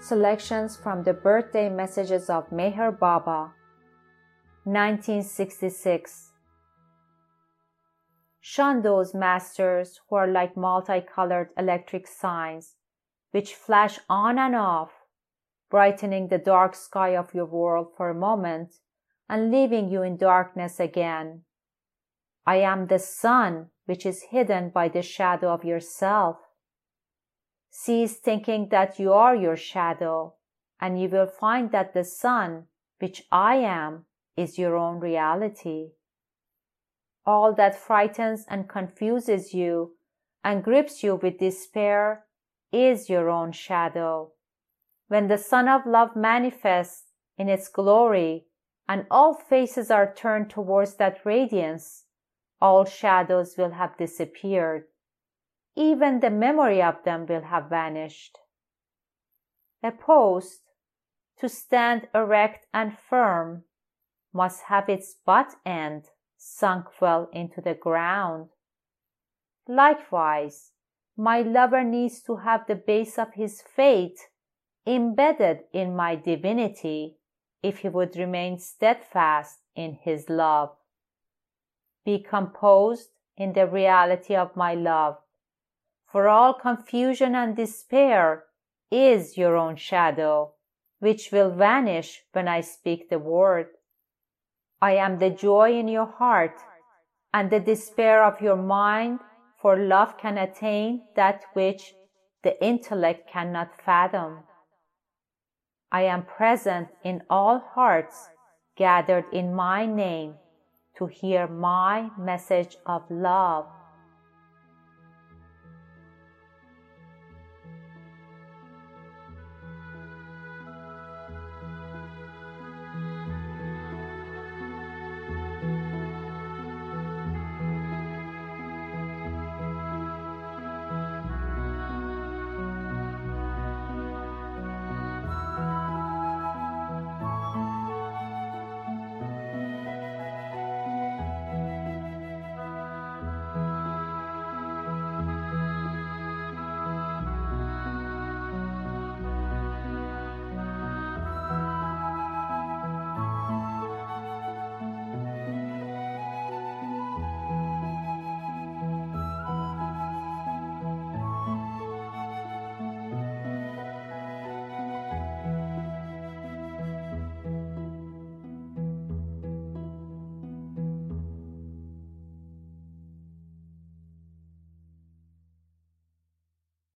Selections from the birthday messages of Meher Baba, 1966. Shun those masters who are like multicolored electric signs, which flash on and off, brightening the dark sky of your world for a moment and leaving you in darkness again. I am the sun which is hidden by the shadow of yourself. Cease thinking that you are your shadow, and you will find that the sun, which I am, is your own reality. All that frightens and confuses you and grips you with despair is your own shadow. When the sun of love manifests in its glory and all faces are turned towards that radiance, all shadows will have disappeared. Even the memory of them will have vanished. A post, to stand erect and firm, must have its butt end sunk well into the ground. Likewise, my lover needs to have the base of his faith embedded in my divinity if he would remain steadfast in his love be composed in the reality of my love. For all confusion and despair is your own shadow, which will vanish when I speak the word. I am the joy in your heart and the despair of your mind, for love can attain that which the intellect cannot fathom. I am present in all hearts gathered in my name to hear my message of love.